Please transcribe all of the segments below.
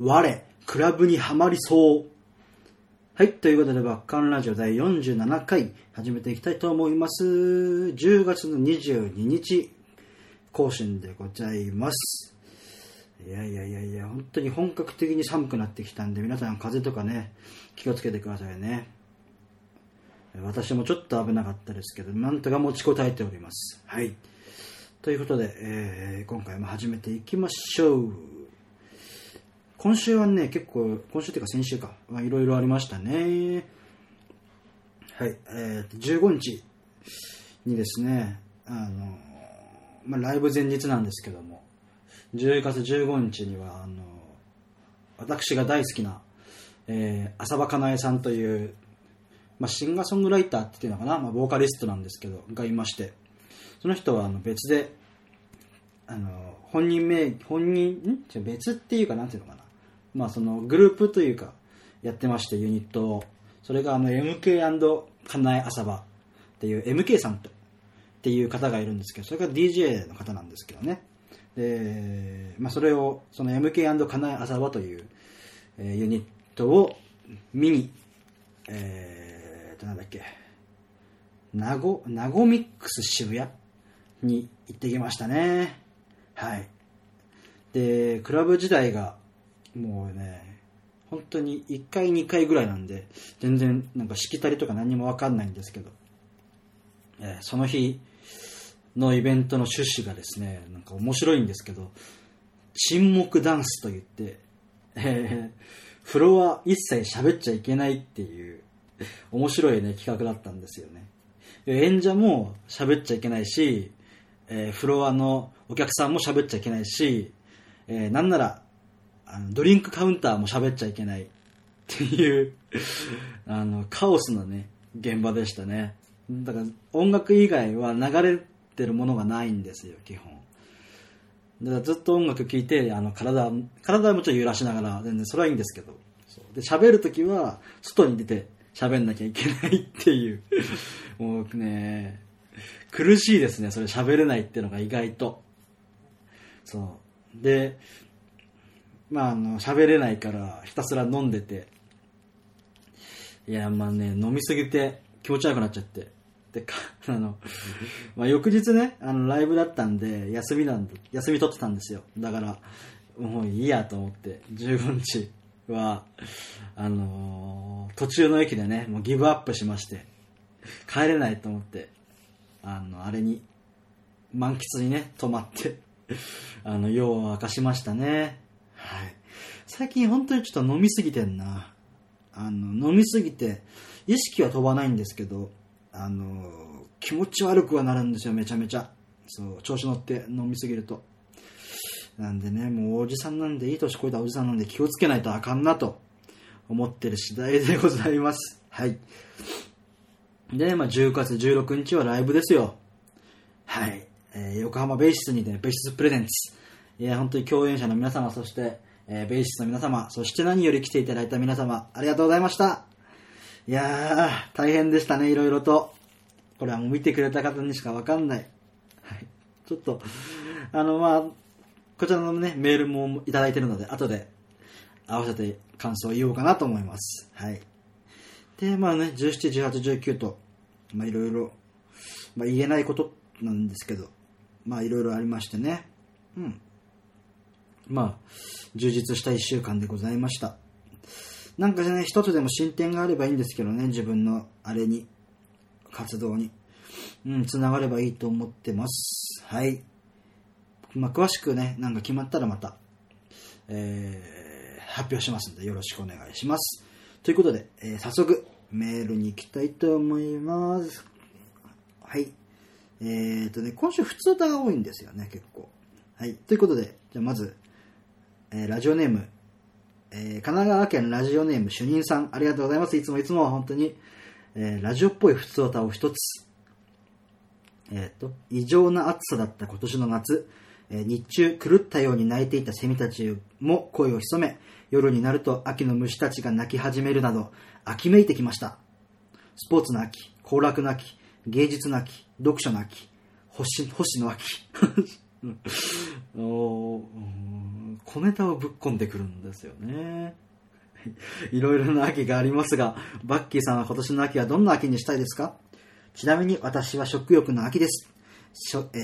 我、クラブにはまりそう。はい。ということで、バッカンラジオ第47回、始めていきたいと思います。10月の22日、更新でございます。いやいやいやいや、本当に本格的に寒くなってきたんで、皆さん風邪とかね、気をつけてくださいね。私もちょっと危なかったですけど、なんとか持ちこたえております。はい。ということで、えー今回も始めていきましょう。今週はね、結構、今週っていうか先週か、まあ、いろいろありましたね。はい、えーと、15日にですね、あの、まあ、ライブ前日なんですけども、10月15日には、あの、私が大好きな、えー浅場かなえさんという、まあ、シンガーソングライターっていうのかな、まあ、ボーカリストなんですけど、がいまして、その人はあの別で、あの、本人名、本人、ん？別っていうか、なんていうのかな。まあ、その、グループというか、やってまして、ユニットを。それが、あの、MK& かなえ浅場っていう、MK さんと、っていう方がいるんですけど、それが DJ の方なんですけどね。で、まあ、それを、その MK& かなえ浅場という、えーユニットを見に、えーと、なんだっけ、ナゴ、ナゴミックス渋谷に行ってきましたね。はい。で、クラブ時代が、もうね、本当に1回2回ぐらいなんで、全然なんかしきたりとか何にもわかんないんですけど、えーその日のイベントの趣旨がですね、なんか面白いんですけど、沈黙ダンスと言って、えーフロア一切喋っちゃいけないっていう、面白いね、企画だったんですよね。演者も喋っちゃいけないし、えーフロアのお客さんも喋っちゃいけないし、えーなんなら、あのドリンクカウンターも喋っちゃいけないっていう、あの、カオスなね、現場でしたね。だから、音楽以外は流れてるものがないんですよ、基本。だからずっと音楽聴いて、あの、体、体もちろん揺らしながら、全然それはいいんですけど、で、喋るときは、外に出て喋んなきゃいけないっていう、もうね、苦しいですね、それ喋れないっていうのが意外と。そう。で、まあ、あの、喋れないから、ひたすら飲んでて、いや、まあね、飲みすぎて気持ち悪くなっちゃって。で、か、あの、まあ、翌日ね、あの、ライブだったんで、休みなんで、休み取ってたんですよ。だから、もういいやと思って、15日は、あのー途中の駅でね、もうギブアップしまして、帰れないと思って、あの、あれに、満喫にね、泊まって、あの、夜を明かしましたね。はい。最近本当にちょっと飲みすぎてんな。あの、飲みすぎて、意識は飛ばないんですけど、あの、気持ち悪くはなるんですよ、めちゃめちゃ。そう、調子乗って飲みすぎると。なんでね、もうおじさんなんで、いい年こいたおじさんなんで気をつけないとあかんなと思ってる次第でございます。はい。で、まあ、10月16日はライブですよ。はい。えー横浜ベーシスにて、ベーシスプレゼンツ。いや、本当に共演者の皆様、そして、えーベーシスの皆様、そして何より来ていただいた皆様、ありがとうございました。いやー、大変でしたね、いろいろと。これはもう見てくれた方にしかわかんない。はい。ちょっと、あの、まあ、こちらのね、メールもいただいてるので、後で合わせて感想を言おうかなと思います。はい。で、まあね、17、18、19と、まあいろいろ、まあ言えないことなんですけど、まあいろいろありましてね。うん。まあ、充実した一週間でございました。なんかね、一つでも進展があればいいんですけどね、自分のあれに、活動に。うん、つながればいいと思ってます。はい。まあ、詳しくね、なんか決まったらまた、えー発表しますのでよろしくお願いします。ということで、えー早速メールに行きたいと思います。はい。えーとね、今週普通歌が多いんですよね、結構。はい。ということで、じゃあまず、えーラジオネーム、えー神奈川県ラジオネーム主任さん、ありがとうございます。いつもいつも本当に、えーラジオっぽい普通歌を一つ。えっ、と、異常な暑さだった今年の夏、え日中狂ったように泣いていたセミたちも声を潜め、夜になると秋の虫たちが鳴き始めるなど、秋めいてきました。スポーツの秋、行楽の秋、芸術の秋、読書の秋、星星の秋。お小ネタをぶっ込んでくるんですよね。いろいろな秋がありますが、バッキーさんは今年の秋はどんな秋にしたいですか？ちなみに私は食欲の秋です。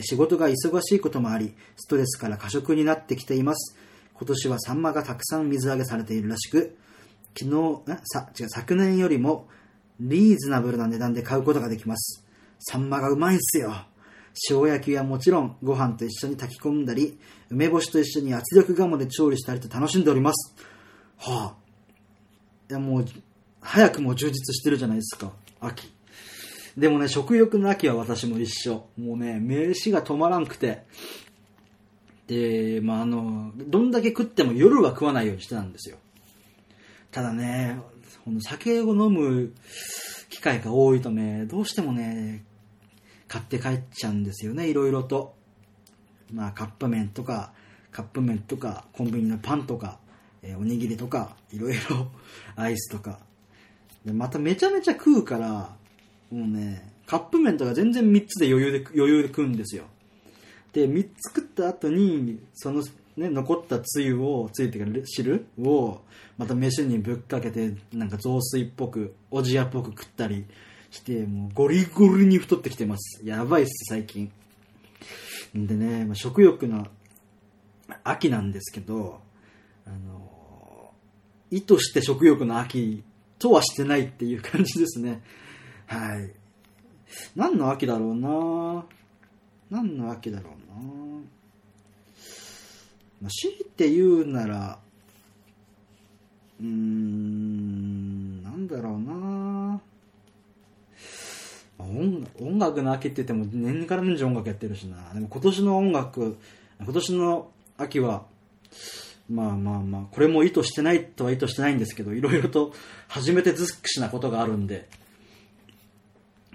仕事が忙しいこともあり、ストレスから過食になってきています。今年はサンマがたくさん水揚げされているらしく、昨日、さ違う昨年よりもリーズナブルな値段で買うことができます。サンマがうまいんすよ。塩焼きはもちろんご飯と一緒に炊き込んだり、梅干しと一緒に圧力釜で調理したりと楽しんでおります。はあ。いやもう、早くも充実してるじゃないですか。秋。でもね、食欲の秋は私も一緒。もうね、飯が止まらんくて。で、まあ、あの、どんだけ食っても夜は食わないようにしてたんですよ。ただね、この酒を飲む機会が多いとね、どうしてもね、買って帰っちゃうんですよね、いろいろと。まあ、カップ麺とか、カップ麺とか、コンビニのパンとか、えー、おにぎりとか、いろいろ、アイスとか。で、まためちゃめちゃ食うから、もうね、カップ麺とか全然3つで余裕で、余裕で食うんですよ。で、3つ食った後に、その、ね、残ったつゆを、つゆっていうか汁を、また飯にぶっかけて、なんか雑炊っぽく、おじやっぽく食ったりして、もうゴリゴリに太ってきてます。やばいっす、最近。んでね、まあ、食欲の秋なんですけど、あの、意図して食欲の秋とはしてないっていう感じですね。はい。何の秋だろうな？何の秋だろうな？まあ、強いて言うなら、うーん、なんだろうな音音楽の秋って言っても年から年中音楽やってるしな。でも今年の音楽、今年の秋は、まあまあまあ、これも意図してないとは意図してないんですけど、いろいろと初めて尽くしなことがあるんで、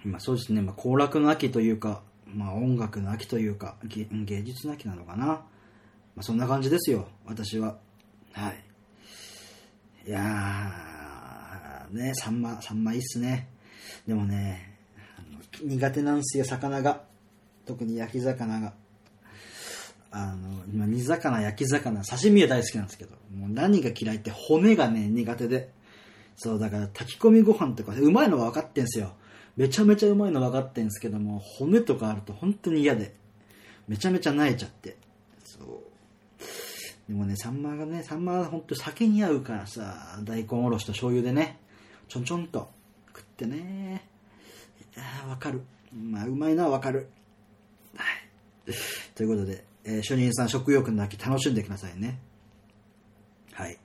まあそうですね、まあ行楽の秋というか、まあ音楽の秋というか、芸芸術の秋なのかな。まあそんな感じですよ、私は。はい。いやー、ね、サンマ、サンマいいっすね。でもね、苦手なんすよ、魚が。特に焼き魚が。あの、今、煮魚、焼き魚、刺身は大好きなんですけど、もう何が嫌いって骨がね、苦手で。そう、だから炊き込みご飯とか、うまいのは分かってんすよ。めちゃめちゃうまいの分かってんすけども、骨とかあると本当に嫌で、めちゃめちゃ慣れちゃって。そう。でもね、サンマがね、サンマは本当酒に合うからさ、大根おろしと醤油でね、ちょんちょんと食ってね。いやわかる。まあ、うまいのはわかる。はい。ということで、えー、主任さん食欲の秋楽しんでくださいね。はい。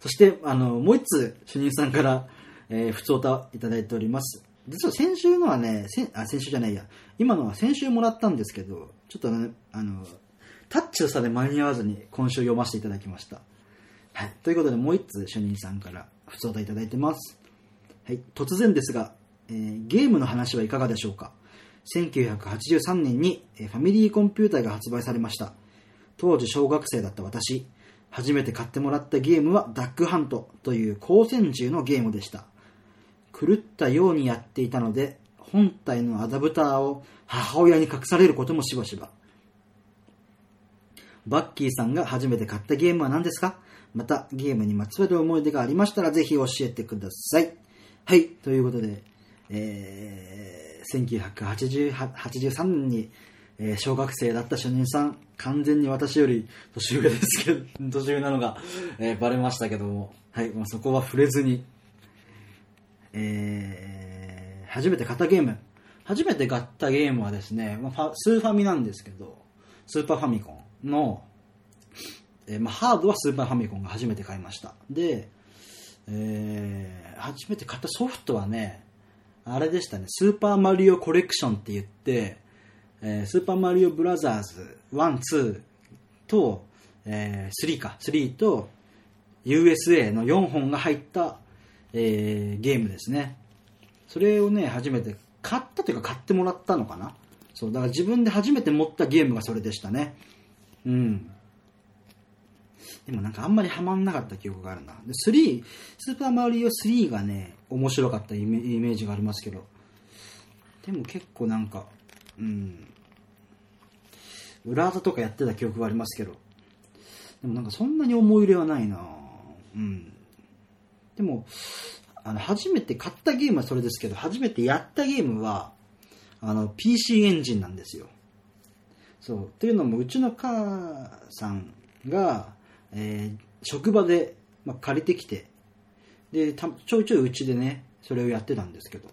そして、あの、もう一つ主任さんから、えー、普通歌いただいております。実は先週のはね、先あ先週じゃないや、今のは先週もらったんですけど、ちょっとね、あの、タッチの差で間に合わずに今週読ませていただきました。はい。ということで、もう一つ主任さんから普通歌いただいてます。はい。突然ですが、えー、ゲームの話はいかがでしょうか？1983年にファミリーコンピューターが発売されました。当時小学生だった私、初めて買ってもらったゲームはダックハントという光線銃のゲームでした。狂ったようにやっていたので、本体のアダプターを母親に隠されることもしばしば。バッキーさんが初めて買ったゲームは何ですか？またゲームにまつわる思い出がありましたらぜひ教えてください。はい、ということで、えー、1983年に、えー、小学生だった主任さん、完全に私より年上ですけど、年上なのが、えー、バレましたけども、はい、まあ、そこは触れずに、えー、初めて買ったゲーム。初めて買ったゲームはですね、まあ、スーファミなんですけど、スーパーファミコンの、えー、まあ、ハードはスーパーファミコンが初めて買いました。で、えー、初めて買ったソフトはね、あれでしたね、スーパーマリオコレクションって言って、えー、スーパーマリオブラザーズ1、2と、えー、3か、3と USA の4本が入ったえー、ゲームですね。それをね、初めて買ったというか買ってもらったのかな？そう、だから自分で初めて持ったゲームがそれでしたね。うん。でもなんかあんまりハマんなかった記憶があるな。で、3、スーパーマリオ3がね、面白かったイメージがありますけど。でも結構なんか、うん。裏技とかやってた記憶がありますけど。でもなんかそんなに思い入れはないなうん。でも、あの、初めて買ったゲームはそれですけど、初めてやったゲームは、あの、PC エンジンなんですよ。そう。っていうのも、うちの母さんが、えー職場で、まあ、借りてきて、で、たちょいちょいうちでね、それをやってたんですけど。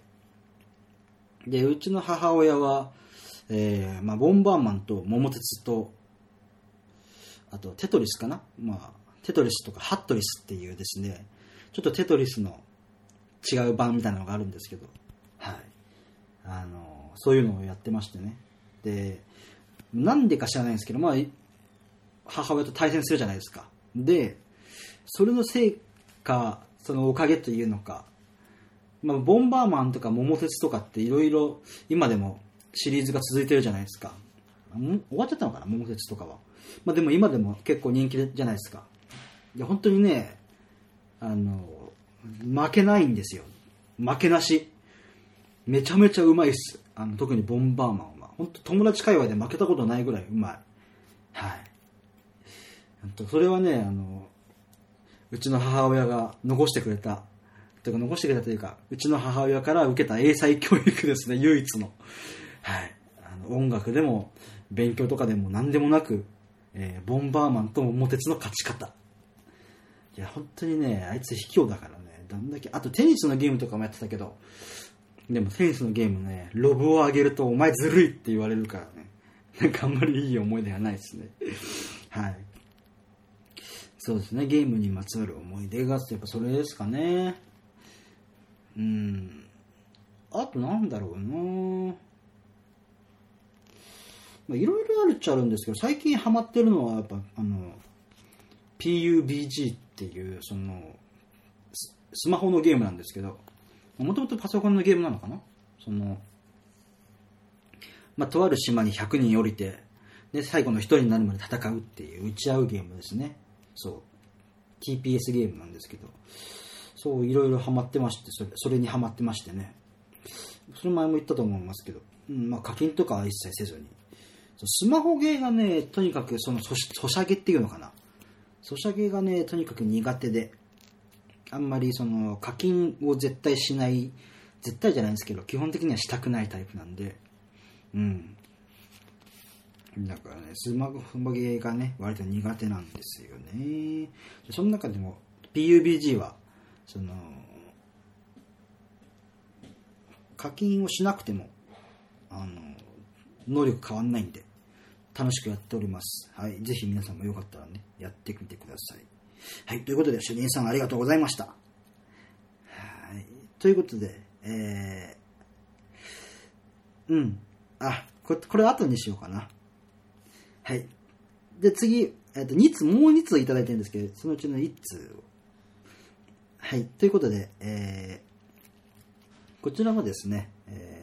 で、うちの母親は、えーまあ、ボンバーマンと桃鉄と、あとテトリスかな？まあ、テトリスとかハットリスっていうですね、ちょっとテトリスの違う版みたいなのがあるんですけど、はい。あの、そういうのをやってましてね。で、なんでか知らないんですけど、まあ、母親と対戦するじゃないですか。で、それのせいか、そのおかげというのか、まあ、ボンバーマンとか桃鉄とかっていろいろ今でもシリーズが続いてるじゃないですか。終わっちゃったのかな？桃鉄とかは。まあでも今でも結構人気じゃないですか。で、本当にね、あの、負けないんですよ。負けなし。めちゃめちゃうまいっす。あの、特にボンバーマンは。本当友達界隈で負けたことないぐらいうまい。はい。本当それはね、あの、うちの母親が残してくれた、というか残してくれたというか、うちの母親から受けた英才教育ですね、唯一の。はい。あの音楽でも、勉強とかでも何でもなく、えーボンバーマンと桃鉄の勝ち方。いや、本当にね、あいつ卑怯だからね、どんだけ、あとテニスのゲームとかもやってたけど、でもテニスのゲームね、ロブを上げるとお前ずるいって言われるからね、なんかあんまりいい思い出はないですね。はい。そうですね、ゲームにまつわる思い出がやっぱそれですかね。うん。あとなんだろうなまあいろいろあるっちゃあるんですけど、最近ハマってるのはやっぱ、あの、PUBG っていう、その、ススマホのゲームなんですけど、もともとパソコンのゲームなのかな？その、まあ、とある島に100人降りて、で、最後の1人になるまで戦うっていう、打ち合うゲームですね。そう。TPS ゲームなんですけど、そう、いろいろハマってまして、それそれにハマってましてね。それ前も言ったと思いますけど、うん、まあ課金とかは一切せずに。そうスマホゲーがね、とにかくそのソシソシャゲっていうのかな。ソシャゲがね、とにかく苦手で、あんまりその課金を絶対しない、絶対じゃないんですけど、基本的にはしたくないタイプなんで、うん。だからね、スマホゲーがね、割と苦手なんですよね。その中でも PUBG は、その、課金をしなくても、あの、能力変わんないんで、楽しくやっております。はい。ぜひ皆さんもよかったらね、やってみてください。はい。ということで、主任さんありがとうございました。はい。ということで、えー、うん。あ、これ、これ後にしようかな。はい。で、次、えっ、と、2通、もう2通いただいてるんですけど、そのうちの1通を。はい。ということで、えー、こちらもですね、えー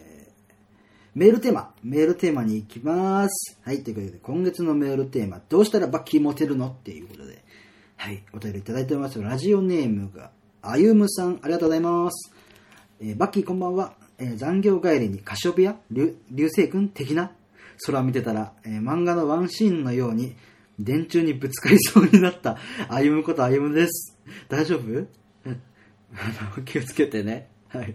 メールテーマ、メールテーマに行きます。はい。ということで、今月のメールテーマ、どうしたらバッキーモテるのっていうことで、はい。お便りいただいております。ラジオネームが、あゆむさん、ありがとうございます。えーバッキーこんばんは。えー残業帰りにカシオペア流流星君的な空見てたら、えー漫画のワンシーンのように、電柱にぶつかりそうになった、あゆむことあゆむです。大丈夫？気をつけてね。はい。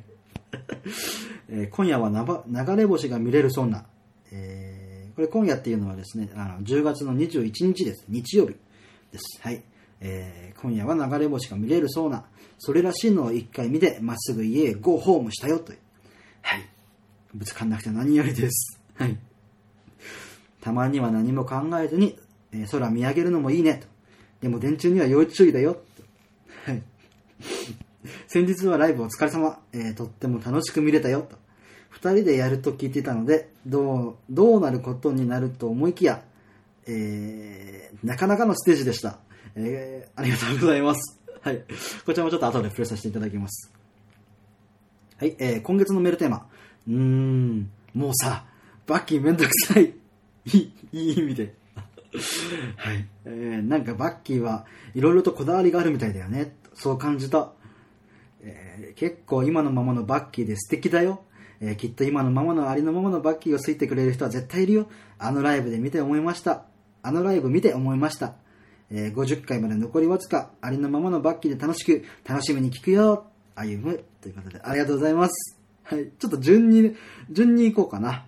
えー今夜はなば流れ星が見れるそうな、えーこれ今夜っていうのはですね、あの10月の21日です。日曜日です。はい。えー今夜は流れ星が見れるそうな、それらしいのを一回見て、まっすぐ家へゴーホームしたよという。はい。ぶつかんなくて何よりです。はい。たまには何も考えずに、えー空見上げるのもいいねと。でも電柱には要注意だよ。はい。先日はライブお疲れ様。えーとっても楽しく見れたよ。と。二人でやると聞いていたので、どう、どうなることになると思いきや、えー、なかなかのステージでした。えー、ありがとうございます。はい。こちらもちょっと後でプレイさせていただきます。はい、えー、今月のメールテーマ。うーん、もうさ、バッキーめんどくさい。いい、いい意味で。はい。えー、なんかバッキーはいろいろとこだわりがあるみたいだよね。そう感じた。えー結構今のままのバッキーで素敵だよ。えーきっと今のままのありのままのバッキーを好いてくれる人は絶対いるよ。あのライブで見て思いました。あのライブ見て思いました。えー50回まで残りわずか、ありのままのバッキーで楽しく、楽しみに聞くよ。歩む。ということで、ありがとうございます。はい。ちょっと順に、順に行こうかな。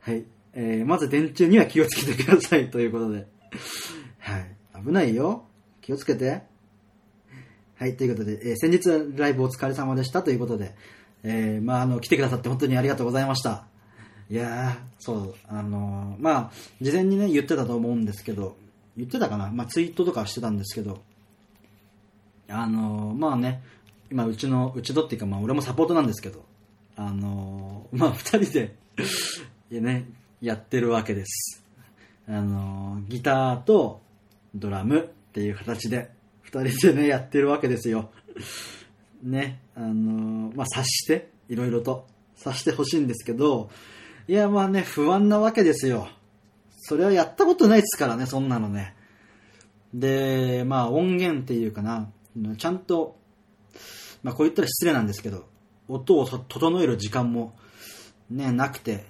はい。えー、まず電柱には気をつけてくださいということで。はい。危ないよ。気をつけて。はい。ということで、えー先日ライブお疲れ様でしたということで、えー、まあ、あの、来てくださって本当にありがとうございました。いやー、そう、あのーまあ、事前にね、言ってたと思うんですけど、言ってたかな？まあ、ツイートとかしてたんですけど、あのーまあね、今、うちの、うちのっていうか、まあ、俺もサポートなんですけど、あのーまあ、二人でいやね、やってるわけです。あのギターとドラムっていう形で、二人でね、やってるわけですよ。ね、あのまあ、察して、いろいろと、察してほしいんですけど、いや、まあね、不安なわけですよ。それはやったことないですからね、そんなのね。で、まあ、音源っていうかな、ちゃんと、まあ、こう言ったら失礼なんですけど、音を整える時間も、ね、なくて、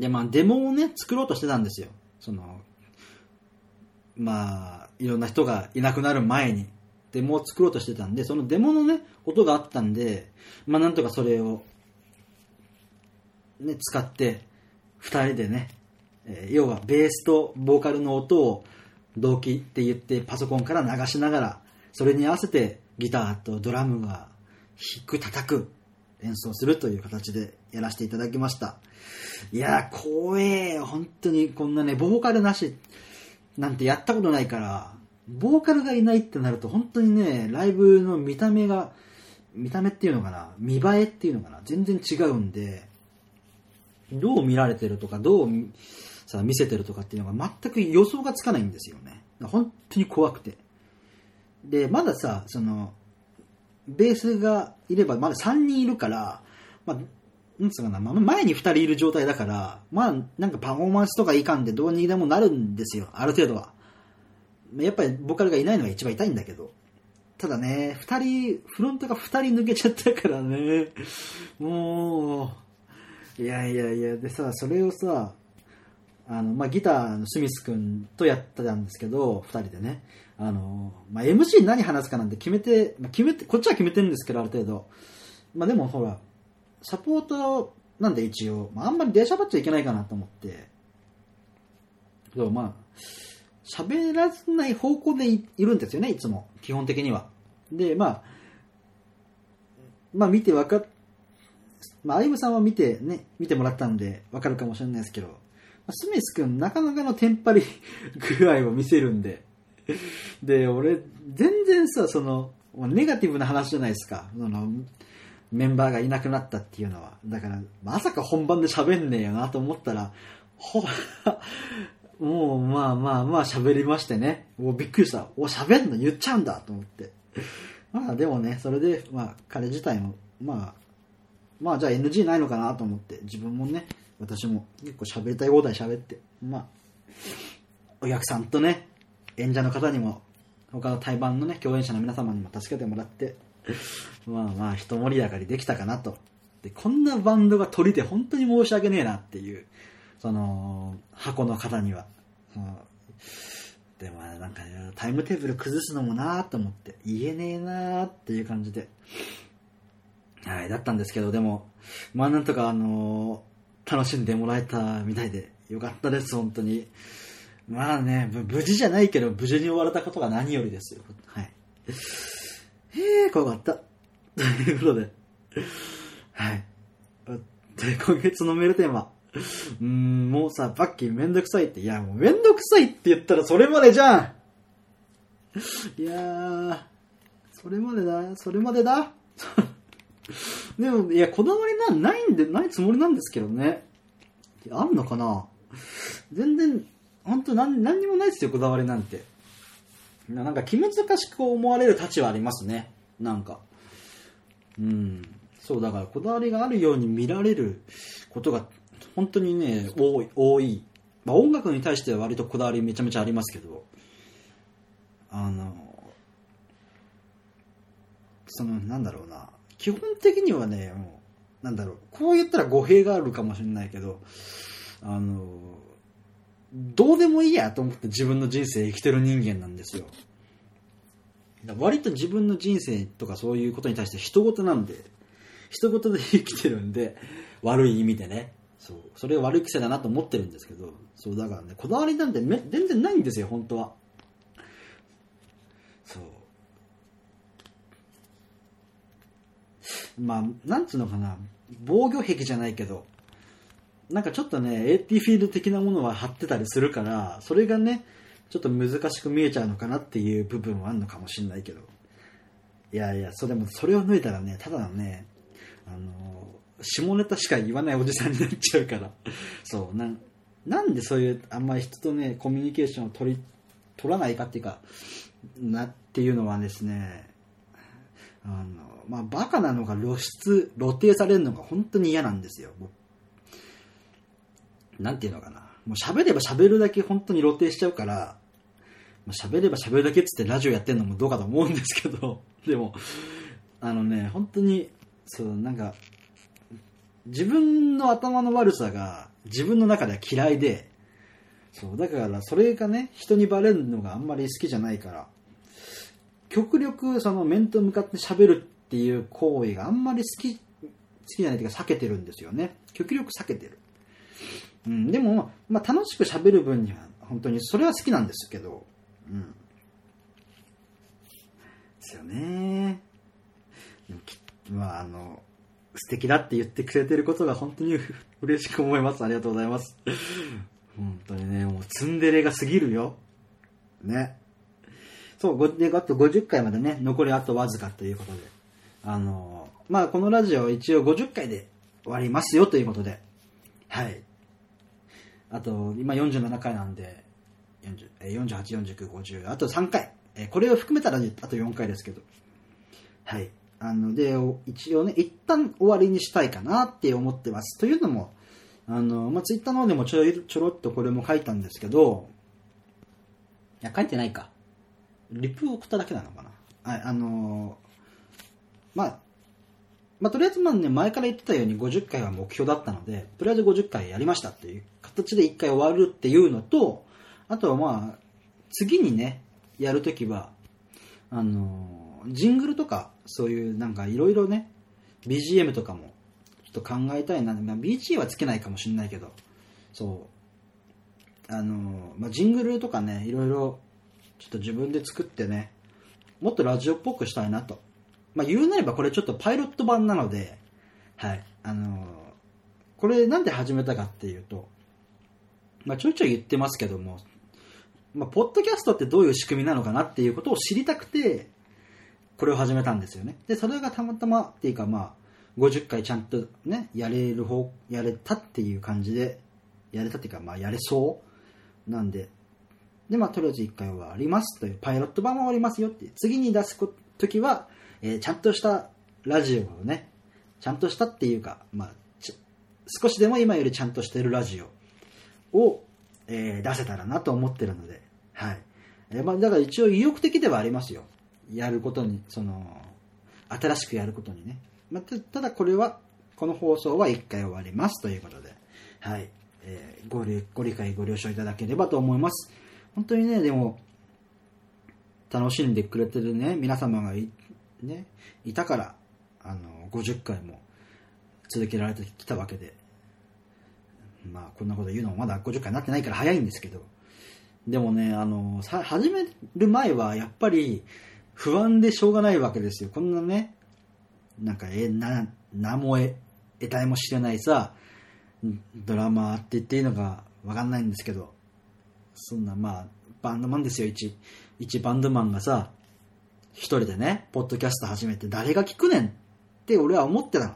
で、まあ、デモをね、作ろうとしてたんですよ。その、まあ、いろんな人がいなくなる前に、デモを作ろうとしてたんで、そのデモのね、音があったんで、まあ、なんとかそれを、ね、使って、二人でね、えー要はベースとボーカルの音を同期って言ってパソコンから流しながら、それに合わせてギターとドラムが弾く、叩く、演奏するという形でやらせていただきました。いやー、光栄よ本当にこんなね、ボーカルなしなんてやったことないから、ボーカルがいないってなると本当にね、ライブの見た目が、見た目っていうのかな、見栄えっていうのかな、全然違うんで、どう見られてるとか、どうさ見せてるとかっていうのが全く予想がつかないんですよね。本当に怖くて。で、まださ、その、ベースがいればまだ3人いるから、まあ、なんつうかな、まあ、前に2人いる状態だから、まあ、なんかパフォーマンスとかいかんでどうにでもなるんですよ、ある程度は。やっぱりボーカルがいないのが一番痛いんだけど。ただね、2人、フロントが2人抜けちゃったからね、もう、いやいやいや、でさ、それをさ、あの、まあ、ギターのスミス君とやってたんですけど、二人でね。あの、まあ、MC 何話すかなんて決めて、まあ、決めて、こっちは決めてるんですけど、ある程度。まあ、でもほら、サポートなんで一応、まあ、あんまり出しゃばっちゃいけないかなと思って。そう、まあ、喋らない方向でいいるんですよね、いつも。基本的には。で、まあ、まあ見てわかっ、まあ、アイムさんは見てね、見てもらったんでわかるかもしれないですけど、スミス君なかなかのテンパり 具合を見せるんで。で、俺、全然さ、その、ネガティブな話じゃないですか。その、メンバーがいなくなったっていうのは。だから、まさか本番で喋んねえよなと思ったら、ほ、もう、まあまあまあ喋りましてね。もうびっくりした。お、喋んの言っちゃうんだと思って。まあでもね、それで、まあ彼自体も、まあ、まあじゃあ NG ないのかなと思って、自分もね、私も結構喋りたい放題喋って、まあ、お客さんとね、演者の方にも、他の対バンのね、共演者の皆様にも助けてもらって、まあまあ、一盛り上がりできたかなと。で、こんなバンドが鳥で本当に申し訳ねえなっていう、その、箱の方には。そのでもなんか、タイムテーブル崩すのもなーと思って、言えねえなーっていう感じで、はい、だったんですけど、でも、まあなんとかあの楽しんでもらえたみたいで、よかったです、本当に。まあね、無事じゃないけど、無事に終われたことが何よりですよ。はい。へえ、怖かった。ということで、はい。で、今月のメールテーマ。うーん、もうさ、バッキーめんどくさいって。いや、もうめんどくさいって言ったらそれまでじゃんいやー、それまでだ、それまでだ。でも、いや、こだわりなないんで、ないつもりなんですけどね。あんのかな？全然、本当なん、何にもないですよ、こだわりなんて。なんか気難しく思われる立ちはありますね。なんか。うん。そう、だからこだわりがあるように見られることが、本当にね、多い、多い。まあ音楽に対しては割とこだわりめちゃめちゃありますけど、あの、その、なんだろうな。基本的にはね、もうなんだろう、こう言ったら語弊があるかもしれないけど、あの、どうでもいいやと思って自分の人生生きてる人間なんですよ。割と自分の人生とかそういうことに対して人事なんで、人事で生きてるんで、悪い意味でね。そう。それ悪い癖だなと思ってるんですけど、そう、だからね、こだわりなんてめ全然ないんですよ、本当は。そう。まあ、なんつうのかな、防御壁じゃないけど、なんかちょっとね、AT フィール的なものは貼ってたりするから、それがね、ちょっと難しく見えちゃうのかなっていう部分はあるのかもしれないけど。いやいや、それも、それを抜いたらね、ただのね、あの、下ネタしか言わないおじさんになっちゃうから。そう、なん、なんでそういう、あんまり人とね、コミュニケーションを取り、取らないかっていうか、なっていうのはですね、あの、まあ、バカなのが露出、露呈されるのが本当に嫌なんですよ。なんていうのかな。もう喋れば喋るだけ本当に露呈しちゃうから、喋れば喋るだけっつってラジオやってるのもどうかと思うんですけど、でも、あのね、本当に、そう、なんか、自分の頭の悪さが自分の中では嫌いで、そう、だからそれがね、人にバレるのがあんまり好きじゃないから、極力その面と向かって喋るっていう行為があんまり好き、好きじゃないというか避けてるんですよね。極力避けてる。うん、でも、まあ楽しく喋る分には本当にそれは好きなんですけど、うん。ですよね。でもきまああの、素敵だって言ってくれてることが本当に 嬉しく思います。ありがとうございます。本当にね、もうツンデレが過ぎるよ。ね。そう、ごで、あと50回までね、残りあとわずかということで。あの、まあこのラジオ一応50回で終わりますよということで。はい。あと、今47回なんで、40 48、49、50、あと3回。えーこれを含めたらあと4回ですけど。はい。あの、で、一応ね、一旦終わりにしたいかなって思ってます。というのも、あの、まあ、ツイッターの方でもちょろいちょろっとこれも書いたんですけど、いや、書いてないか。リプを送っただけなのかな。はい、あの、まあ、まあ、とりあえずまあね、前から言ってたように50回は目標だったので、とりあえず50回やりましたっていう形で1回終わるっていうのと、あとはまあ、次にね、やるときは、あの、ジングルとか、そういうなんかいろいろね、BGM とかもちょっと考えたいな。まあ、BGM はつけないかもしれないけど、そう、あの、まあ、ジングルとかね、いろいろちょっと自分で作ってね、もっとラジオっぽくしたいなと。まあ、言うなればこれちょっとパイロット版なので、はい。あのーこれなんで始めたかっていうと、まあ、ちょいちょい言ってますけども、まあ、ポッドキャストってどういう仕組みなのかなっていうことを知りたくて、これを始めたんですよね。で、それがたまたまっていうかまあ、50回ちゃんとね、やれる方、やれたっていう感じで、やれたっていうかまあ、やれそうなんで、で、まあ、とりあえず1回終わりますという、パイロット版は終わりますよって、次に出すときは、えーちゃんとしたラジオをね、ちゃんとしたっていうか、まあ、少しでも今よりちゃんとしてるラジオを、えー出せたらなと思ってるので、はい。えーまあ、だから一応意欲的ではありますよ。やることに、その、新しくやることにね。まあ、たただこれは、この放送は1回終わりますということで、はい。えーご理ご理解、ご了承いただければと思います。本当にね、でも、楽しんでくれてるね、皆様がい,、ね、いたから、あの、50回も続けられてきたわけで、まあ、こんなこと言うのもまだ50回になってないから早いんですけど、でもね、あの、さ始める前はやっぱり不安でしょうがないわけですよ。こんなね、なんか、え、な、名もえ、得体も知れないさ、ドラマって言っていいのかわかんないんですけど、そんなまあ、バンドマンですよ、一。一バンドマンがさ、一人でね、ポッドキャスト始めて誰が聞くねんって俺は思ってたの。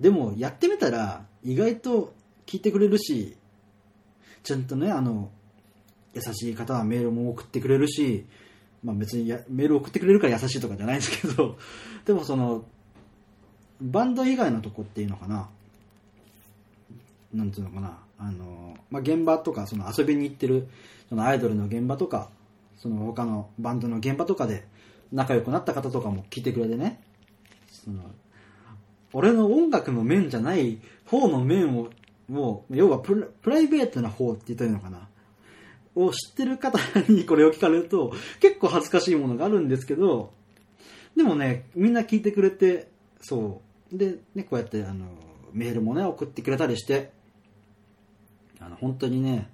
でも、やってみたら、意外と聞いてくれるし、ちゃんとね、あの、優しい方はメールも送ってくれるし、まあ別にやメール送ってくれるから優しいとかじゃないんですけど、でもその、バンド以外のとこっていうのかな、なんていうのかな、あの、まあ、現場とか、その遊びに行ってる、そのアイドルの現場とか、その他のバンドの現場とかで仲良くなった方とかも聞いてくれてね、その、俺の音楽の面じゃない方の面を、もう、要はプライベートな方って言ったらいいのかな。を知ってる方にこれを聞かれると、結構恥ずかしいものがあるんですけど、でもね、みんな聞いてくれて、そう。で、ね、こうやって、あの、メールもね、送ってくれたりして、あの、本当にね、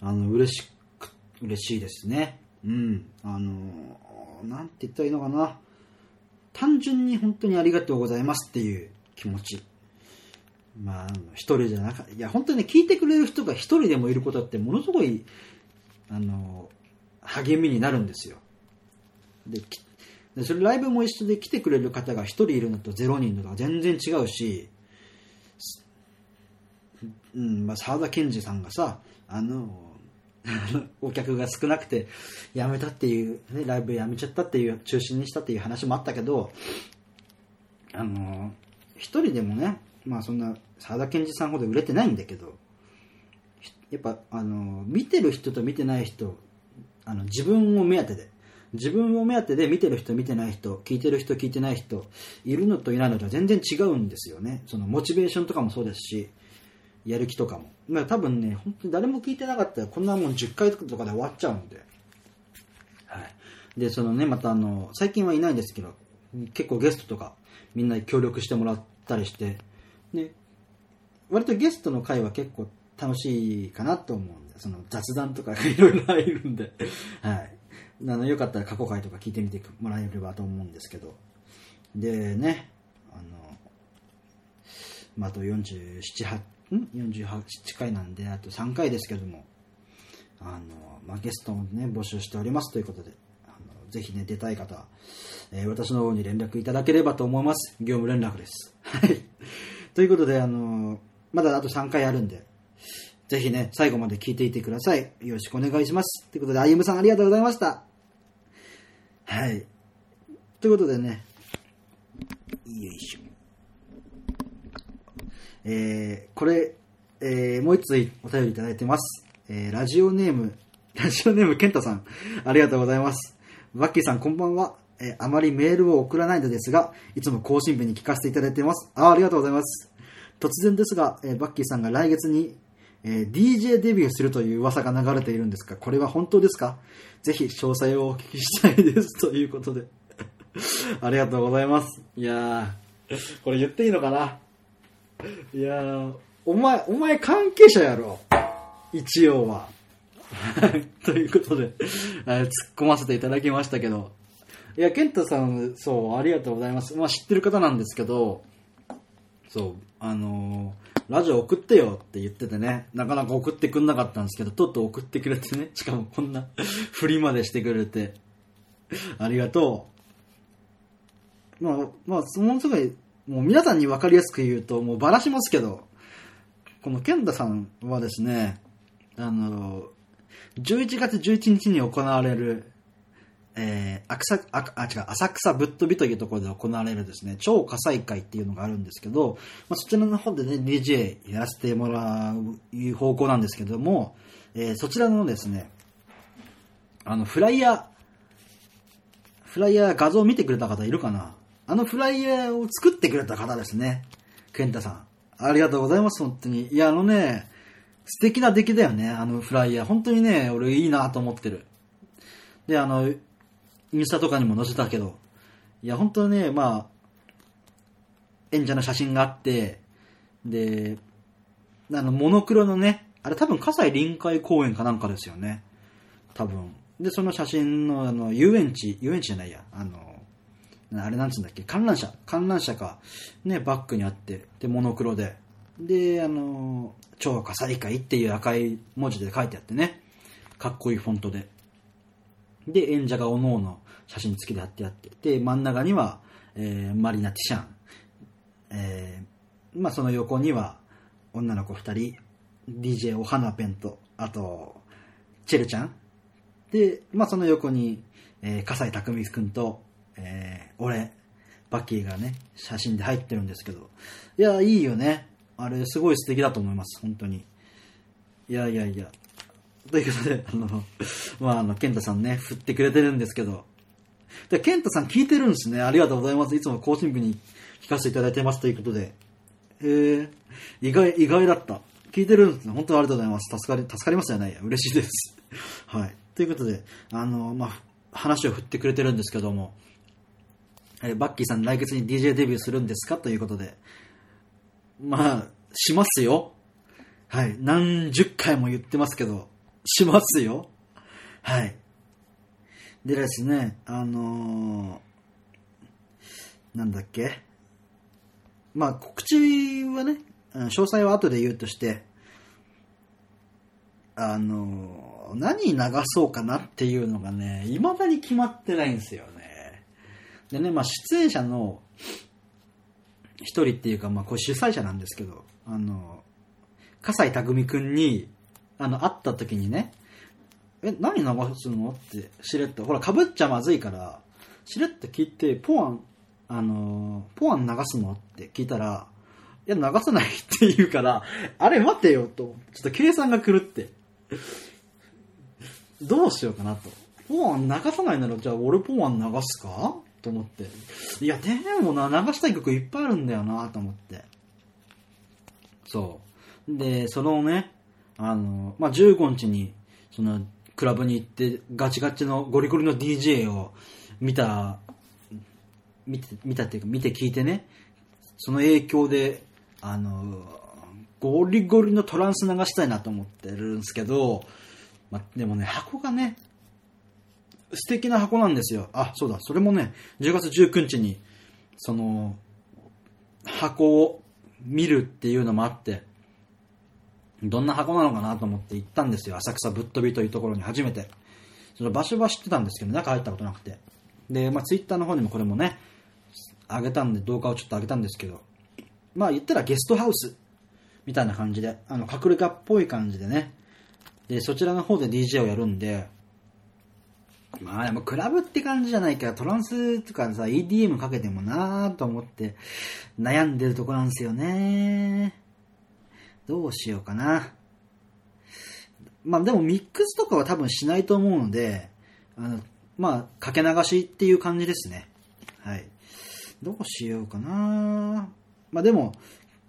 あの、嬉しく、嬉しいですね。うん。あの、なんて言ったらいいのかな。単純に本当にありがとうございますっていう気持ち。まあ、一人じゃなかいや、本当にね、聞いてくれる人が一人でもいることってものすごい、あの、励みになるんですよ。で、でそれライブも一緒で来てくれる方が一人いるのとゼロ人のとは全然違うし、うん、まあ、沢田研二さんがさ、あの、お客が少なくて辞めたっていう、ね、ライブ辞めちゃったっていう、中止にしたっていう話もあったけど、あの、一人でもね、まあそんな、沢田研二さんほど売れてないんだけど、やっぱ、あの、見てる人と見てない人、あの、自分を目当てで、自分を目当てで見てる人見てない人聞いてる人聞いてない人いるのといないのとは全然違うんですよね。そのモチベーションとかもそうですしやる気とかも。まあ多分ね本当に誰も聞いてなかったらこんなもん10回とかで終わっちゃうんで。はい。でそのねまたあの最近はいないですけど結構ゲストとかみんなに協力してもらったりしてね割とゲストの回は結構楽しいかなと思うんでその雑談とかがいろいろ入るんで。はい。あのよかったら過去回とか聞いてみてもらえればと思うんですけど。でねあのまあ、あと47、8ん？48回なんであと3回ですけどもあの、まあ、ゲストもね募集しておりますということであのぜひね出たい方、えー私の方に連絡いただければと思います業務連絡ですはいということであのまだあと3回あるんでぜひね、最後まで聞いていてください。よろしくお願いします。ということで、あゆむさんありがとうございました。はい。ということでね、よいしょ。えー、これ、えー、もう一つお便りいただいてます。えー、ラジオネーム、ラジオネーム、ケンタさん、ありがとうございます。バッキーさん、こんばんは。えーあまりメールを送らないのですが、いつも更新日に聞かせていただいています。あありがとうございます。突然ですが、えーバッキーさんが来月に、えー DJ デビューするという噂が流れているんですが、これは本当ですか？ぜひ詳細をお聞きしたいです。ということで。ありがとうございます。いやー、これ言っていいのかな？いや、お前、お前関係者やろ。一応は。ということで、突っ込ませていただきましたけど。いや、ケンタさん、そう、ありがとうございます。まあ知ってる方なんですけど、そう、あのーラジオ送ってよって言っててね、なかなか送ってくんなかったんですけど、とうと送ってくれてね、しかもこんな 振りまでしてくれて、ありがとう。まあ、まあ、そのすごい、もう皆さんに分かりやすく言うと、もうばらしますけど、この健太さんはですね、あの、11月11日に行われる、えー、浅ああ違う浅草ぶっ飛びというところで行われるですね、超火災会っていうのがあるんですけど、まあ、そちらの方でね、DJ やらせてもらういう方向なんですけども、えーそちらのですね、あの、フライヤー、フライヤー画像を見てくれた方いるかなあのフライヤーを作ってくれた方ですね。健太さん。ありがとうございます、本当に。いや、あのね、素敵な出来だよね、あのフライヤー。本当にね、俺いいなと思ってる。で、あの、インスタとかにも載せたけど、いや、本当にね、まあ、演者の写真があって、で、あの、モノクロのね、あれ多分、葛西臨海公園かなんかですよね。多分。で、その写真の、あの、遊園地、遊園地じゃないや、あの、あれなんつうんだっけ、観覧車、観覧車か、ね、バックにあって、で、モノクロで、で、あの、超火災会っていう赤い文字で書いてあってね、かっこいいフォントで。で、演者がおのおの写真付きで貼ってあって、で、真ん中には、えーマリナ・ティシャン、えーまあ、その横には、女の子二人、DJ お花ペンと、あと、チェルちゃん。で、まあ、その横に、えー、笠井匠くんと、えー俺、バッキーがね、写真で入ってるんですけど、いや、いいよね。あれ、すごい素敵だと思います、本当に。いやいやいや。ということで、あの、まあ、あの、健太さんね、振ってくれてるんですけど、で、ケンタさん聞いてるんですね。ありがとうございます。いつも更新日に聞かせていただいてますということで。えー、意外、意外だった。聞いてるんですね。本当にありがとうございます。助かり、助かりますよね。嬉しいです。はい。ということで、あの、まあ、話を振ってくれてるんですけども、えバッキーさん来月に DJ デビューするんですか？ということで、まあ、しますよ。はい。何十回も言ってますけど、しますよ。はい。でですね、あのーなんだっけ？まあ、告知はね、詳細は後で言うとして、あのー何流そうかなっていうのがね、未だに決まってないんですよね。でね、まあ、出演者の一人っていうか、まあ、これ主催者なんですけど、あの、笠井匠くんに、あの、会った時にね、え、何流すの？って、しれっと、ほら、被っちゃまずいから、しれっと聞いて、ポアン、あの、ポアン流すの？って聞いたら、いや、流さないって言うから、あれ待てよと、ちょっと計算が狂って、どうしようかなと。ポアン流さないなら、じゃあ俺ポアン流すか？と思って。いや、でもな、流したい曲いっぱいあるんだよな、と思って。そう。で、そのね、あの、まあ、15日に、その、クラブに行って、ガチガチのゴリゴリの DJ を見た、見て、見たっていうか、見て聞いてね、その影響で、あの、ゴリゴリのトランス流したいなと思ってるんですけど、ま、でもね、箱がね、素敵な箱なんですよ。あ、そうだ、それもね、10月19日に、その、箱を見るっていうのもあって、どんな箱なのかなと思って行ったんですよ。浅草ぶっ飛びというところに初めて。その場所は知ってたんですけど、中入ったことなくて。で、まあ、ツイッターの方にもこれもね、上げたんで、動画をちょっと上げたんですけど、まあ、言ったらゲストハウスみたいな感じで、あの、隠れ家っぽい感じでね、で、そちらの方で DJ をやるんで、まあでもクラブって感じじゃないから、トランスとかさ、EDM かけてもなぁと思って悩んでるとこなんですよね。どうしようかな。まあでもミックスとかは多分しないと思うので、あの、まあ、かけ流しっていう感じですね。はい。どうしようかなまあでも、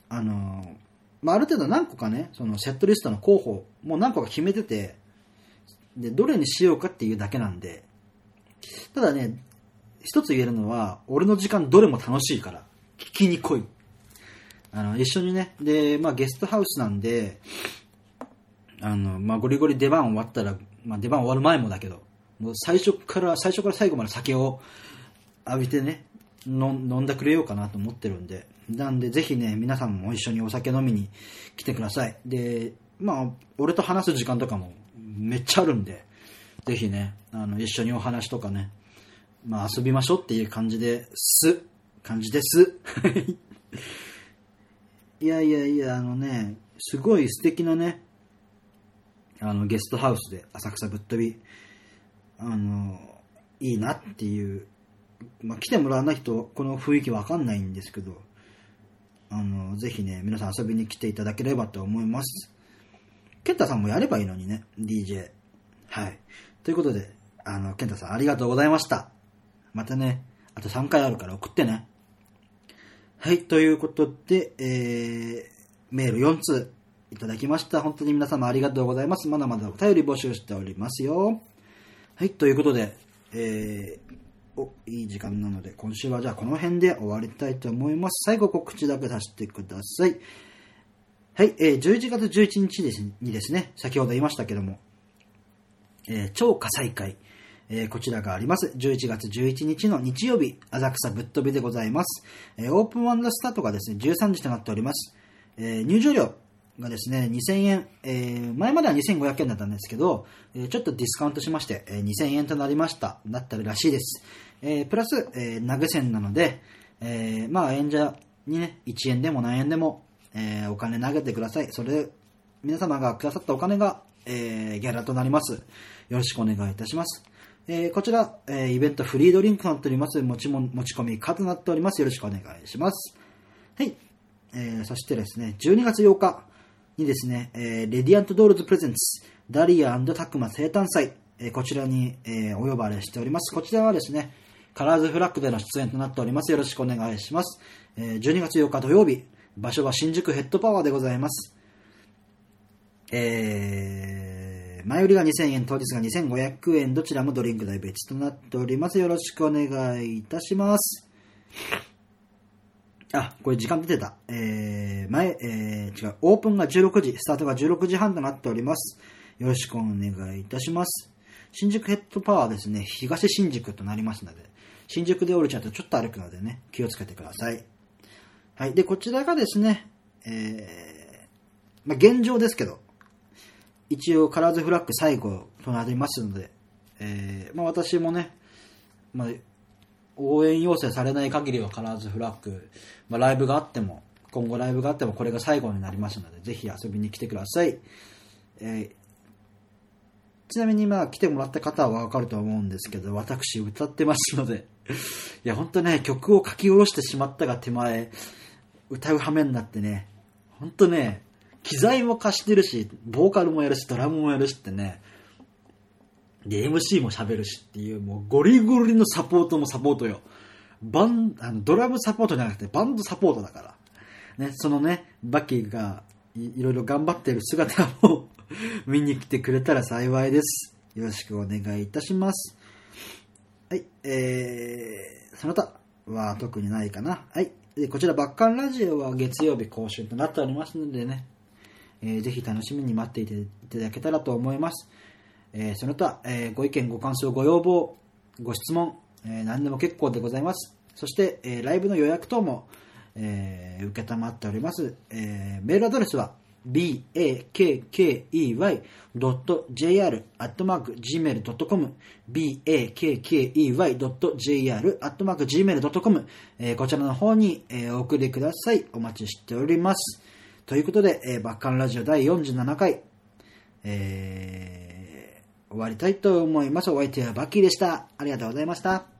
あの、まあある程度何個かね、そのセットリストの候補、もう何個か決めてて、で、どれにしようかっていうだけなんで、ただね、一つ言えるのは、俺の時間どれも楽しいから、聞きに来い。あの、一緒にね、で、まあゲストハウスなんで、あの、まあゴリゴリ出番終わったら、まあ出番終わる前もだけど、もう最初から、最初から最後まで酒を浴びてね、飲ん飲んでくれようかなと思ってるんで、なんでぜひね、皆さんも一緒にお酒飲みに来てください。で、まあ、俺と話す時間とかもめっちゃあるんで、ぜひね、あの、一緒にお話とかね、まあ遊びましょうっていう感じです。感じです。いやいやいや、あのね、すごい素敵なね、あの、ゲストハウスで浅草ぶっ飛び、あの、いいなっていう、まあ来てもらわないとこの雰囲気わかんないんですけど、あの、ぜひね、皆さん遊びに来ていただければと思います。ケンタさんもやればいいのにね、DJ。はい。ということで、あの、ケンタさんありがとうございました。またね、あと3回あるから送ってね。はい、ということで、えー、メール4通いただきました。本当に皆様ありがとうございます。まだまだお便り募集しておりますよ。はい、ということで、えー、お、いい時間なので、今週はじゃあこの辺で終わりたいと思います。最後告知だけさせてください。はい、えー、11月11日ですにですね、先ほど言いましたけども、えー超火災会、えーこちらがあります。11月11日の日曜日、浅草ぶっ飛びでございます。えーオープンワンダースタートがですね、13時となっております。えー入場料がですね、2000円、えー前までは2500円だったんですけど、えーちょっとディスカウントしまして、えー2000円となりました。だったらしいです。えープラス、えー投げ銭なので、えーまあ演者にね、1円でも何円でも、えーお金投げてください。それで、皆様がくださったお金が、えーギャラとなります。よろしくお願いいたします。えーこちら、えイベントフリードリンクとなっております。持ちも持ち込み可となっております。よろしくお願いします。はい。えーそしてですね、12月8日にですね、えレディアントドールズプレゼンツ、ダリアタクマ生誕祭、えこちらに、えお呼ばれしております。こちらはですね、カラーズフラッグでの出演となっております。よろしくお願いします。え12月8日土曜日、場所は新宿ヘッドパワーでございます。えー、前売りが2000円、当日が2500円、どちらもドリンク代別となっております。よろしくお願いいたします。あ、これ時間出てた。えー、前、えー、違う、オープンが16時、スタートが16時半となっております。よろしくお願いいたします。新宿ヘッドパワーですね、東新宿となりますので、新宿で降りちゃうとちょっと歩くのでね、気をつけてください。はい。で、こちらがですね、えー、まあ、現状ですけど、一応カラーズフラッグ最後となりますので、えー、まあ、私もね、まあ、応援要請されない限りはカラーズフラッグ、まあ、ライブがあっても、今後ライブがあってもこれが最後になりますので、ぜひ遊びに来てください。えーちなみにまあ来てもらった方はわかると思うんですけど、私歌ってますので、いや本当ね、曲を書き下ろしてしまったが手前、歌う羽目になってね、本当ね、機材も貸してるし、ボーカルもやるし、ドラムもやるしってね、で、MC も喋るしっていう、もうゴリゴリのサポートもサポートよ。バン、あの、ドラムサポートじゃなくてバンドサポートだから。ね、そのね、バッキーがいいろいろ頑張ってる姿を 見に来てくれたら幸いです。よろしくお願いいたします。はい、えー、その他は特にないかな。はい。で、こちら、バッカンラジオは月曜日更新となっておりますのでね、えーぜひ楽しみに待っていていただけたらと思います。えーその他、えーご意見、ご感想、ご要望、ご質問、え何でも結構でございます。そして、えライブの予約等も、えー、受けたまっております。えメールアドレスは、bakkey.jr.gmail.com bakkey.jr.gmail.com、えーこちらの方に、えーお送りください。お待ちしております。ということで、えーバッカンラジオ第47回、えー終わりたいと思います。お相手はバッキーでした。ありがとうございました。